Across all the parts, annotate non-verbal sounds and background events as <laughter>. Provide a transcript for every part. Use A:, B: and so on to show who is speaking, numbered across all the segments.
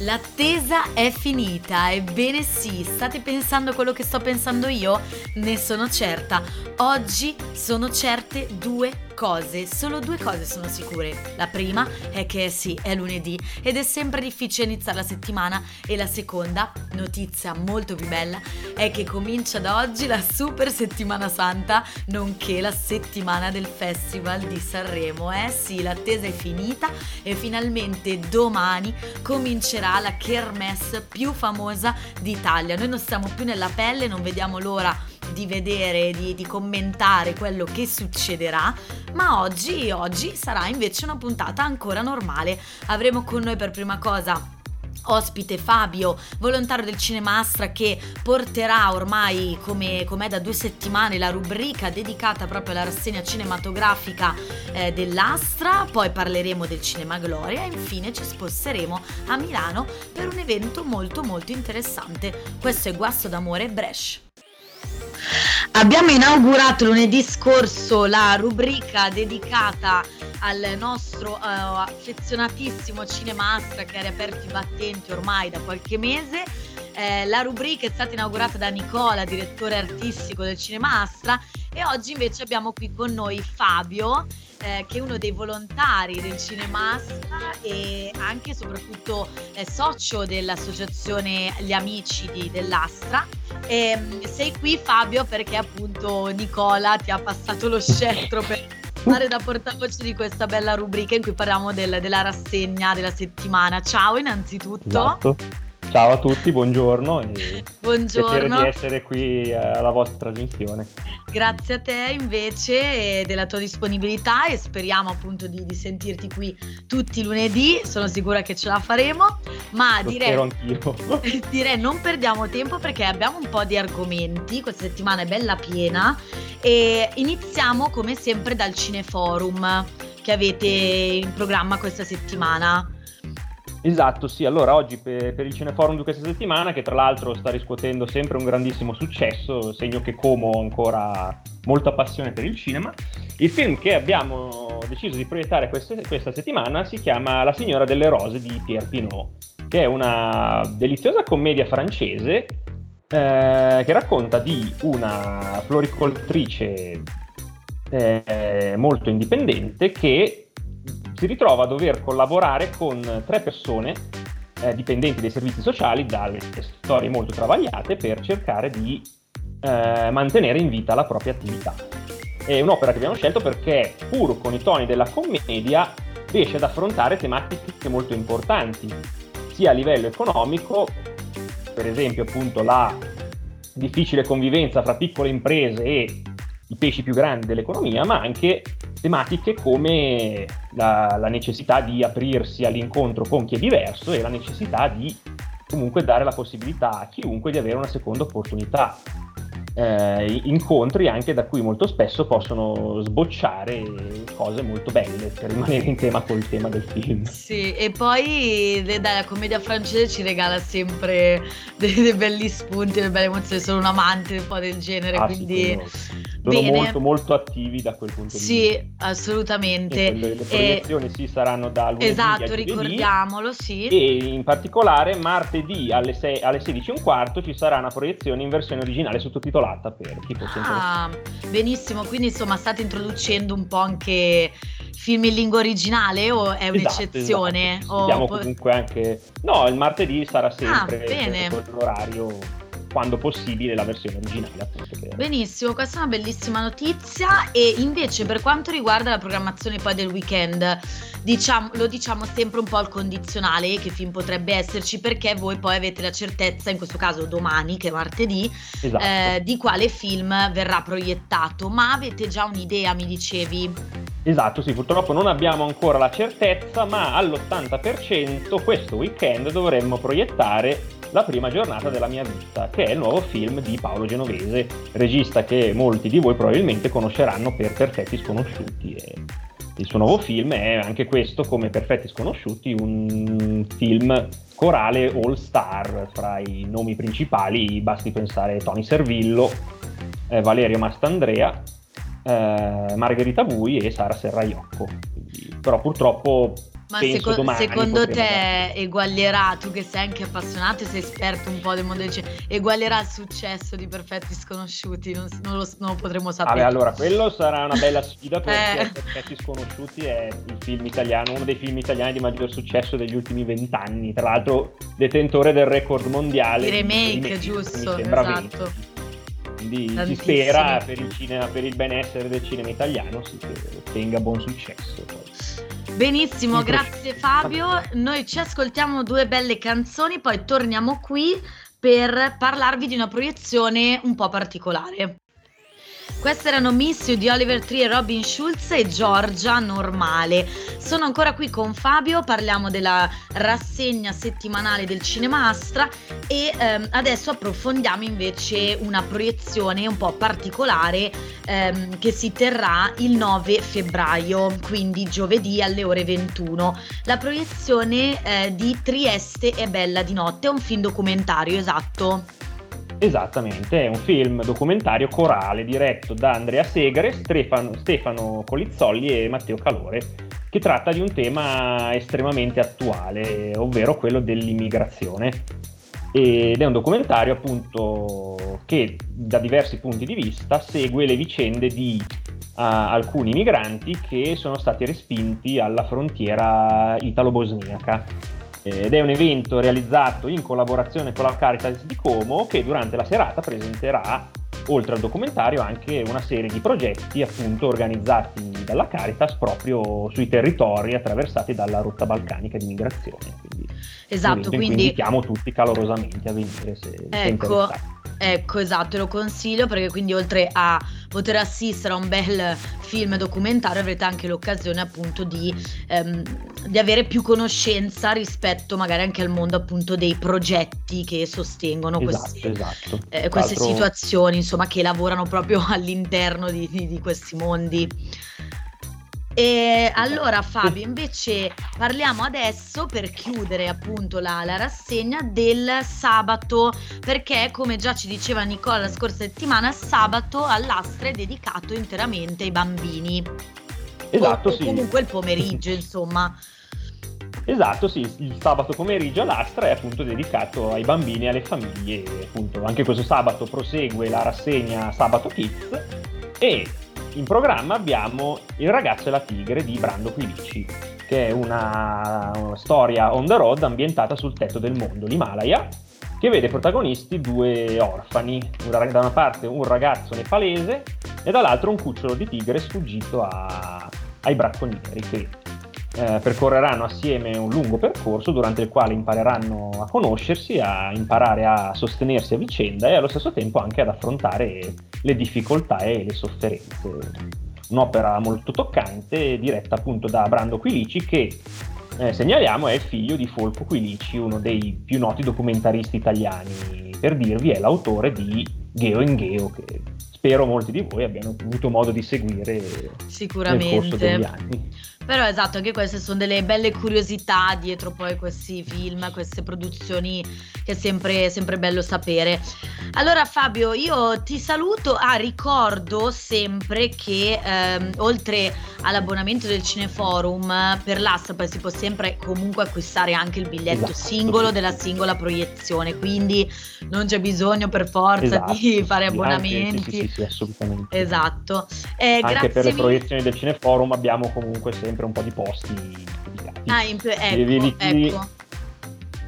A: L'attesa è finita, ebbene sì, state pensando quello che sto pensando io? Ne sono certa. Oggi sono certe due cose, solo due cose sono sicure. La prima è che sì, è lunedì ed è sempre difficile iniziare la settimana e la seconda, notizia molto più bella, è che comincia da oggi la super settimana santa, nonché la settimana del Festival di Sanremo. Eh sì, l'attesa è finita e finalmente domani comincerà la kermesse più famosa d'Italia. Noi non stiamo più nella pelle, non vediamo l'ora di vedere, di, di, commentare quello che succederà, ma oggi, oggi sarà invece una puntata ancora normale. Avremo con noi per prima cosa ospite Fabio, volontario del Cinema Astra che porterà ormai come è da due settimane la rubrica dedicata proprio alla rassegna cinematografica eh, dell'Astra, poi parleremo del Cinema Gloria e infine ci sposteremo a Milano per un evento molto molto interessante. Questo è Guasto d'amore Brescia. Abbiamo inaugurato lunedì scorso la rubrica dedicata al nostro uh, affezionatissimo Cinema Astra che ha riaperto i battenti ormai da qualche mese. Eh, la rubrica è stata inaugurata da Nicola, direttore artistico del Cinema Astra, e oggi invece abbiamo qui con noi Fabio, eh, che è uno dei volontari del Cinemasta e anche e soprattutto eh, socio dell'associazione Gli Amici di, dell'Astra. E, ehm, sei qui Fabio perché appunto Nicola ti ha passato lo scettro per fare da portavoce di questa bella rubrica in cui parliamo del, della rassegna della settimana. Ciao innanzitutto.
B: Esatto. Ciao a tutti, buongiorno e
A: buongiorno. <laughs>
B: piacere di essere qui alla vostra trasmissione.
A: Grazie a te invece della tua disponibilità e speriamo appunto di, di, sentirti qui tutti i lunedì, sono sicura che ce la faremo, ma
B: Lo
A: direi, <laughs> direi non perdiamo tempo perché abbiamo un po' di argomenti, questa settimana è bella piena e iniziamo come sempre dal Cineforum che avete in programma questa settimana.
B: Esatto, sì, allora oggi per, per, il Cineforum di questa settimana, che tra l'altro sta riscuotendo sempre un grandissimo successo, segno che Como ha ancora molta passione per il cinema, il film che abbiamo deciso di proiettare queste, questa settimana si chiama La signora delle rose di Pierre Pinot, che è una deliziosa commedia francese eh, che racconta di una floricoltrice eh, molto indipendente che si ritrova a dover collaborare con tre persone eh, dipendenti dei servizi sociali dalle storie molto travagliate per cercare di eh, mantenere in vita la propria attività. È un'opera che abbiamo scelto perché, pur con i toni della commedia, riesce ad affrontare tematiche molto importanti, sia a livello economico, per esempio appunto la difficile convivenza fra piccole imprese e i pesci più grandi dell'economia, ma anche tematiche come la, la, necessità di aprirsi all'incontro con chi è diverso e la necessità di comunque dare la possibilità a chiunque di avere una seconda opportunità eh, incontri anche da cui molto spesso possono sbocciare cose molto belle per rimanere in tema col tema del film.
A: Sì, e poi la commedia francese ci regala sempre dei, dei belli spunti, delle belle emozioni, sono un amante un po' del genere, quindi...
B: Sono Bene. molto molto attivi da quel punto di
A: sì, vista. Sì, assolutamente.
B: le, le proiezioni e... sì saranno da lunedì
A: Esatto, ricordiamolo, sì.
B: E in particolare martedì alle, 6, alle 16.15 ci sarà una proiezione in versione originale sottotitolata per chi fosse
A: ah, benissimo, quindi insomma state introducendo un po' anche film in lingua originale o è un'eccezione?
B: Esatto, esatto. Abbiamo po- comunque anche... No, il martedì sarà ah, sempre ah, bene. l'orario quando possibile la versione originale. Appunto,
A: Benissimo, questa è una bellissima notizia e invece per quanto riguarda la programmazione poi del weekend, diciamo, lo diciamo sempre un po' al condizionale che film potrebbe esserci perché voi poi avete la certezza, in questo caso domani che è martedì, esatto. eh, di quale film verrà proiettato, ma avete già un'idea, mi dicevi?
B: Esatto, sì, purtroppo non abbiamo ancora la certezza, ma all'80% questo weekend dovremmo proiettare la prima giornata della mia vita, che è il nuovo film di Paolo Genovese, regista che molti di voi probabilmente conosceranno per Perfetti Sconosciuti. E il suo nuovo film è anche questo, come Perfetti Sconosciuti, un film corale all star fra i nomi principali, basti pensare Tony Servillo, eh, Valerio Mastandrea, eh, Margherita Bui e Sara Serraiocco. Però purtroppo
A: Ma seco- secondo te eguaglierà, tu che sei anche appassionato e sei esperto un po' del mondo del cinema, eguaglierà il successo di Perfetti Sconosciuti? Non, non, lo, non lo, potremo sapere.
B: Vabbè, allora, quello sarà una bella sfida <laughs> perché eh. Perfetti Sconosciuti è il film italiano, uno dei film italiani di maggior successo degli ultimi vent'anni, tra l'altro detentore del record mondiale.
A: Di remake, remake giusto, esatto.
B: 20 quindi si spera per il, cinema, per il benessere del cinema italiano sì, che ottenga buon successo.
A: Benissimo, grazie Fabio. Noi ci ascoltiamo due belle canzoni, poi torniamo qui per parlarvi di una proiezione un po' particolare. Queste erano Miss You di Oliver Tree e Robin Schulz e Giorgia Normale. Sono ancora qui con Fabio, parliamo della rassegna settimanale del Cinema Astra e ehm, adesso approfondiamo invece una proiezione un po' particolare ehm, che si terrà il 9 febbraio, quindi giovedì alle ore 21. La proiezione eh, di Trieste è bella di notte, è un film documentario, esatto.
B: Esattamente, è un film documentario corale diretto da Andrea Segare, Stefano, Stefano Colizzolli e Matteo Calore, che tratta di un tema estremamente attuale, ovvero quello dell'immigrazione. Ed è un documentario appunto che da diversi punti di vista segue le vicende di uh, alcuni migranti che sono stati respinti alla frontiera italo-bosniaca ed è un evento realizzato in collaborazione con la Caritas di Como che durante la serata presenterà oltre al documentario anche una serie di progetti appunto organizzati dalla Caritas proprio sui territori attraversati dalla rotta balcanica di migrazione. Quindi,
A: esatto, quindi
B: invitiamo tutti calorosamente a venire se,
A: ecco, se Ecco, esatto, lo consiglio perché quindi oltre a poter assistere a un bel film documentario avrete anche l'occasione appunto di, ehm, di avere più conoscenza rispetto magari anche al mondo appunto dei progetti che sostengono
B: esatto,
A: questi,
B: esatto.
A: Eh, queste situazioni, insomma, che lavorano proprio <laughs> all'interno di, di, di questi mondi. E allora Fabio, invece parliamo adesso per chiudere appunto la, la, rassegna del sabato, perché come già ci diceva Nicola la scorsa settimana, sabato all'Astra è dedicato interamente ai bambini.
B: Esatto,
A: o,
B: sì.
A: comunque il pomeriggio, insomma.
B: Esatto, sì, il sabato pomeriggio all'Astra è appunto dedicato ai bambini e alle famiglie, appunto anche questo sabato prosegue la rassegna Sabato Kids e in programma abbiamo Il ragazzo e la tigre di Brando Quilici, che è una, una storia on the road ambientata sul tetto del mondo, l'Himalaya, che vede protagonisti due orfani, da una parte un ragazzo nepalese e dall'altro un cucciolo di tigre sfuggito a, ai bracconieri che eh, percorreranno assieme un lungo percorso durante il quale impareranno a conoscersi, a imparare a sostenersi a vicenda e allo stesso tempo anche ad affrontare le difficoltà e le sofferenze. Un'opera molto toccante, diretta appunto da Brando Quilici, che eh, segnaliamo è figlio di Folco Quilici, uno dei più noti documentaristi italiani. Per dirvi, è l'autore di Geo in Geo, che spero molti di voi abbiano avuto modo di seguire
A: Sicuramente.
B: nel corso degli anni.
A: Però esatto, anche queste sono delle belle curiosità dietro poi questi film, queste produzioni che è sempre, sempre bello sapere. Allora Fabio, io ti saluto. Ah, ricordo sempre che ehm, oltre all'abbonamento del Cineforum per l'asta poi si può sempre comunque acquistare anche il biglietto esatto. singolo della singola proiezione, quindi non c'è bisogno per forza
B: esatto,
A: di fare
B: sì,
A: abbonamenti.
B: Anche, sì, sì, sì, assolutamente.
A: Esatto.
B: Eh, anche per le proiezioni del Cineforum abbiamo comunque sempre un po' di posti dedicati.
A: Ah, in, ecco, ecco.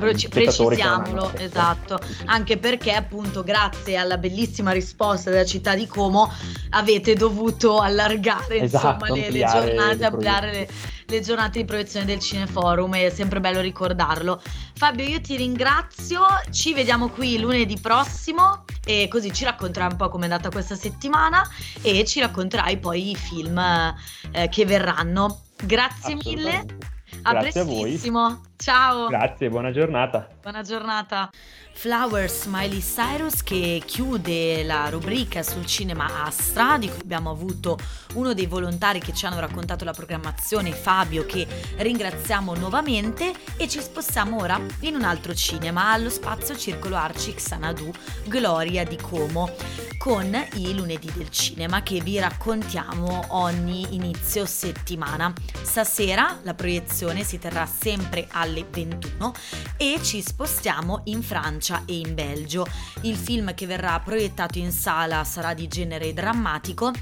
A: Pre- precisiamolo, esatto, anche perché appunto grazie alla bellissima risposta della città di Como avete dovuto allargare
B: esatto,
A: insomma, le, le, giornate, ampliare le, le, giornate di proiezione del Cineforum, è sempre bello ricordarlo. Fabio, io ti ringrazio, ci vediamo qui lunedì prossimo e così ci racconterai un po' come è andata questa settimana e ci racconterai poi i film eh, che verranno. Grazie mille.
B: A Grazie prestissimo. A
A: Ciao.
B: Grazie, buona giornata.
A: Buona giornata. Flowers Miley Cyrus che chiude la rubrica sul cinema Astra di cui abbiamo avuto uno dei volontari che ci hanno raccontato la programmazione, Fabio, che ringraziamo nuovamente e ci spostiamo ora in un altro cinema allo spazio Circolo Arci Xanadu Gloria di Como con i lunedì del cinema che vi raccontiamo ogni inizio settimana. Stasera la proiezione si terrà sempre alle 21 e ci spostiamo in Francia e in Belgio. Il film che verrà proiettato in sala sarà di genere drammatico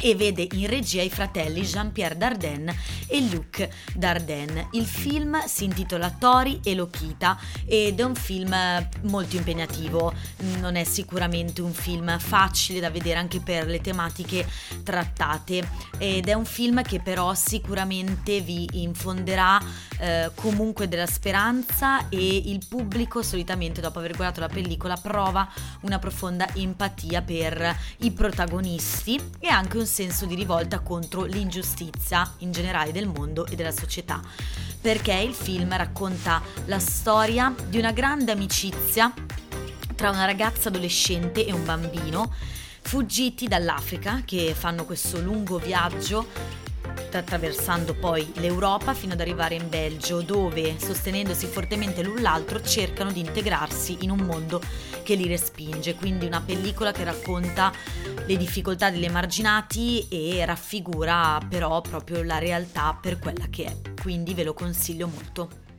A: e vede in regia i fratelli Jean-Pierre Dardenne e Luc Dardenne. Il film si intitola Tori e Lokita ed è un film molto impegnativo, non è sicuramente un film facile da vedere anche per le tematiche trattate ed è un film che però sicuramente vi infonderà eh, comunque della speranza e il pubblico solitamente dopo aver guardato la pellicola prova una profonda empatia per i protagonisti e anche un senso di rivolta contro l'ingiustizia in generale del mondo e della società, perché il film racconta la storia di una grande amicizia tra una ragazza adolescente e un bambino fuggiti dall'Africa che fanno questo lungo viaggio attraversando poi l'Europa fino ad arrivare in Belgio, dove, sostenendosi fortemente l'un l'altro, cercano di integrarsi in un mondo che li respinge. Quindi una pellicola che racconta le difficoltà degli emarginati e raffigura però proprio la realtà per quella che è. Quindi ve lo consiglio molto.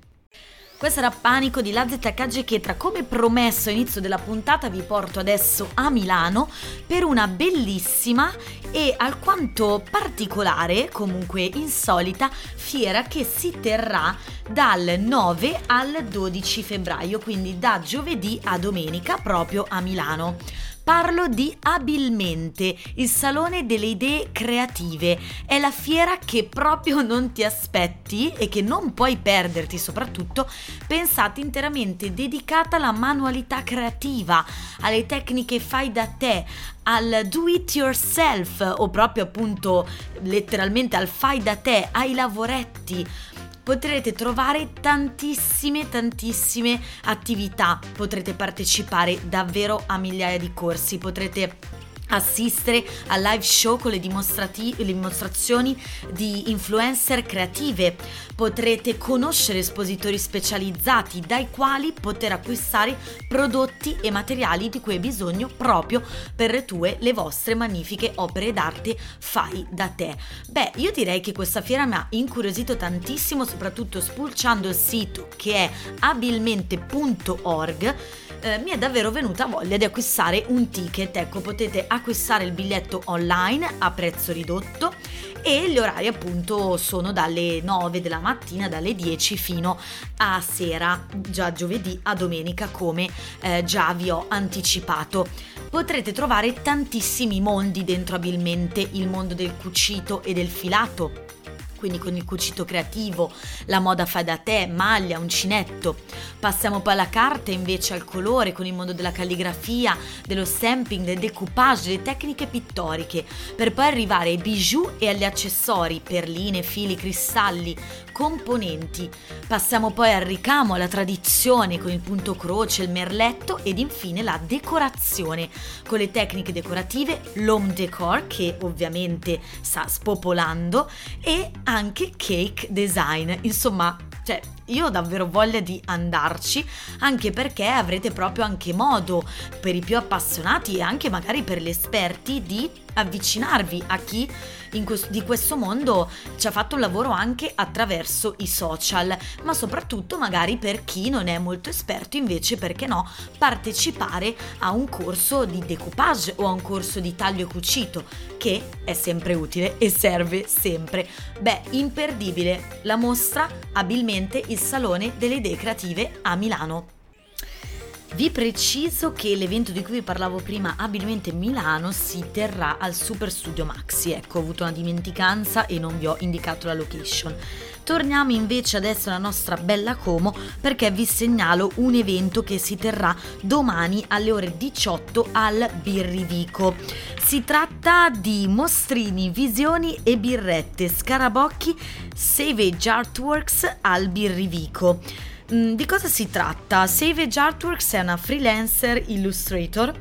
A: Questo era Panico di Lazetta Caggechetra. Come promesso all'inizio della puntata vi porto adesso a Milano per una bellissima e alquanto particolare, comunque insolita, fiera che si terrà dal 9 al 12 febbraio, quindi da giovedì a domenica proprio a Milano. Parlo di Abilmente, il salone delle idee creative. È la fiera che proprio non ti aspetti e che non puoi perderti, soprattutto pensata interamente dedicata alla manualità creativa, alle tecniche fai da te, al do it yourself o proprio appunto letteralmente al fai da te, ai lavoretti potrete trovare tantissime tantissime attività, potrete partecipare davvero a migliaia di corsi, potrete assistere a live show con le, le, dimostrazioni di influencer creative. Potrete conoscere espositori specializzati dai quali poter acquistare prodotti e materiali di cui hai bisogno proprio per le tue, le vostre magnifiche opere d'arte fai da te. Beh, io direi che questa fiera mi ha incuriosito tantissimo, soprattutto spulciando il sito che è abilmente.org eh, mi è davvero venuta voglia di acquistare un ticket. Ecco, potete acquistare il biglietto online a prezzo ridotto e gli orari appunto sono dalle 9 della mattina, dalle 10 fino a sera, già giovedì a domenica come eh, già vi ho anticipato. Potrete trovare tantissimi mondi dentro abilmente, il mondo del cucito e del filato quindi con il cucito creativo, la moda fa da te, maglia, uncinetto. Passiamo poi alla carta invece al colore con il mondo della calligrafia, dello stamping, del decoupage, delle tecniche pittoriche, per poi arrivare ai bijou e agli accessori, perline, fili, cristalli, componenti. Passiamo poi al ricamo, alla tradizione con il punto croce, il merletto ed infine la decorazione con le tecniche decorative, l'home decor che ovviamente sta spopolando e anche cake design. Insomma, cioè, io ho davvero voglia di andarci, anche perché avrete proprio anche modo per i più appassionati e anche magari per gli esperti di avvicinarvi a chi questo, di questo mondo ci ha fatto un lavoro anche attraverso i social, ma soprattutto magari per chi non è molto esperto invece perché no partecipare a un corso di decoupage o a un corso di taglio cucito che è sempre utile e serve sempre. Beh, imperdibile la mostra abilmente il Salone delle Idee Creative a Milano. Vi preciso che l'evento di cui vi parlavo prima, abilmente Milano, si terrà al Super Studio Maxi. Ecco, ho avuto una dimenticanza e non vi ho indicato la location. Torniamo invece adesso alla nostra bella Como perché vi segnalo un evento che si terrà domani alle ore 18 al Birrivico. Si tratta di mostrini, visioni e birrette, scarabocchi, Savage Artworks al Birrivico. Mm, di cosa si tratta? Savage Artworks è una freelancer illustrator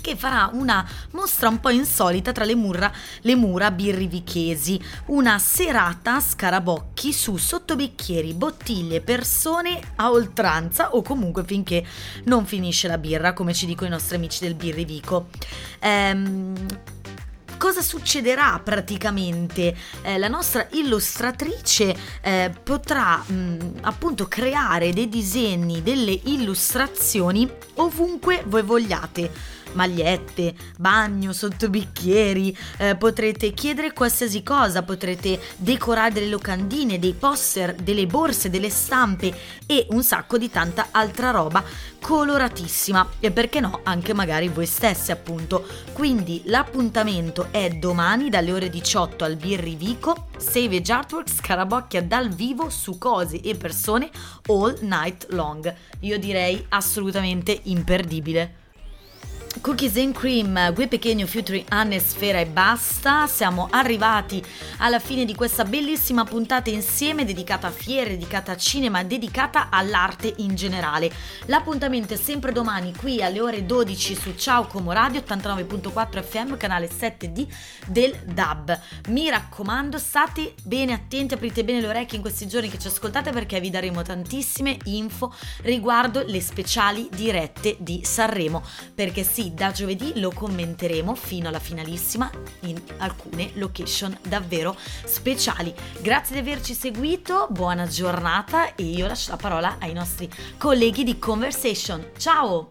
A: che farà una mostra un po' insolita tra le mura, le mura birrivichesi, una serata a scarabocchi su sottobicchieri, bottiglie, persone a oltranza o comunque finché non finisce la birra, come ci dicono i nostri amici del birrivico. Ehm, cosa succederà praticamente? Eh, la nostra illustratrice eh, potrà mh, appunto creare dei disegni, delle illustrazioni ovunque voi vogliate magliette, bagno, sottobicchieri, eh, potrete chiedere qualsiasi cosa, potrete decorare delle locandine, dei poster, delle borse, delle stampe e un sacco di tanta altra roba coloratissima e perché no anche magari voi stessi appunto. Quindi l'appuntamento è domani dalle ore 18 al Birrivico, Savage Artworks Scarabocchia dal vivo su cose e persone all night long. Io direi assolutamente imperdibile. Cookies and Cream, qui Pequeno Futuring Anne Sfera e basta. Siamo arrivati alla fine di questa bellissima puntata insieme dedicata a fiere, dedicata a cinema, dedicata all'arte in generale. L'appuntamento è sempre domani qui alle ore 12 su Ciao Como Radio 89.4 FM, canale 7D del DAB. Mi raccomando, state bene attenti, aprite bene le orecchie in questi giorni che ci ascoltate perché vi daremo tantissime info riguardo le speciali dirette di Sanremo. Perché sì, sì, da giovedì lo commenteremo fino alla finalissima in alcune location davvero speciali. Grazie di averci seguito, buona giornata e io lascio la parola ai nostri colleghi di Conversation. Ciao!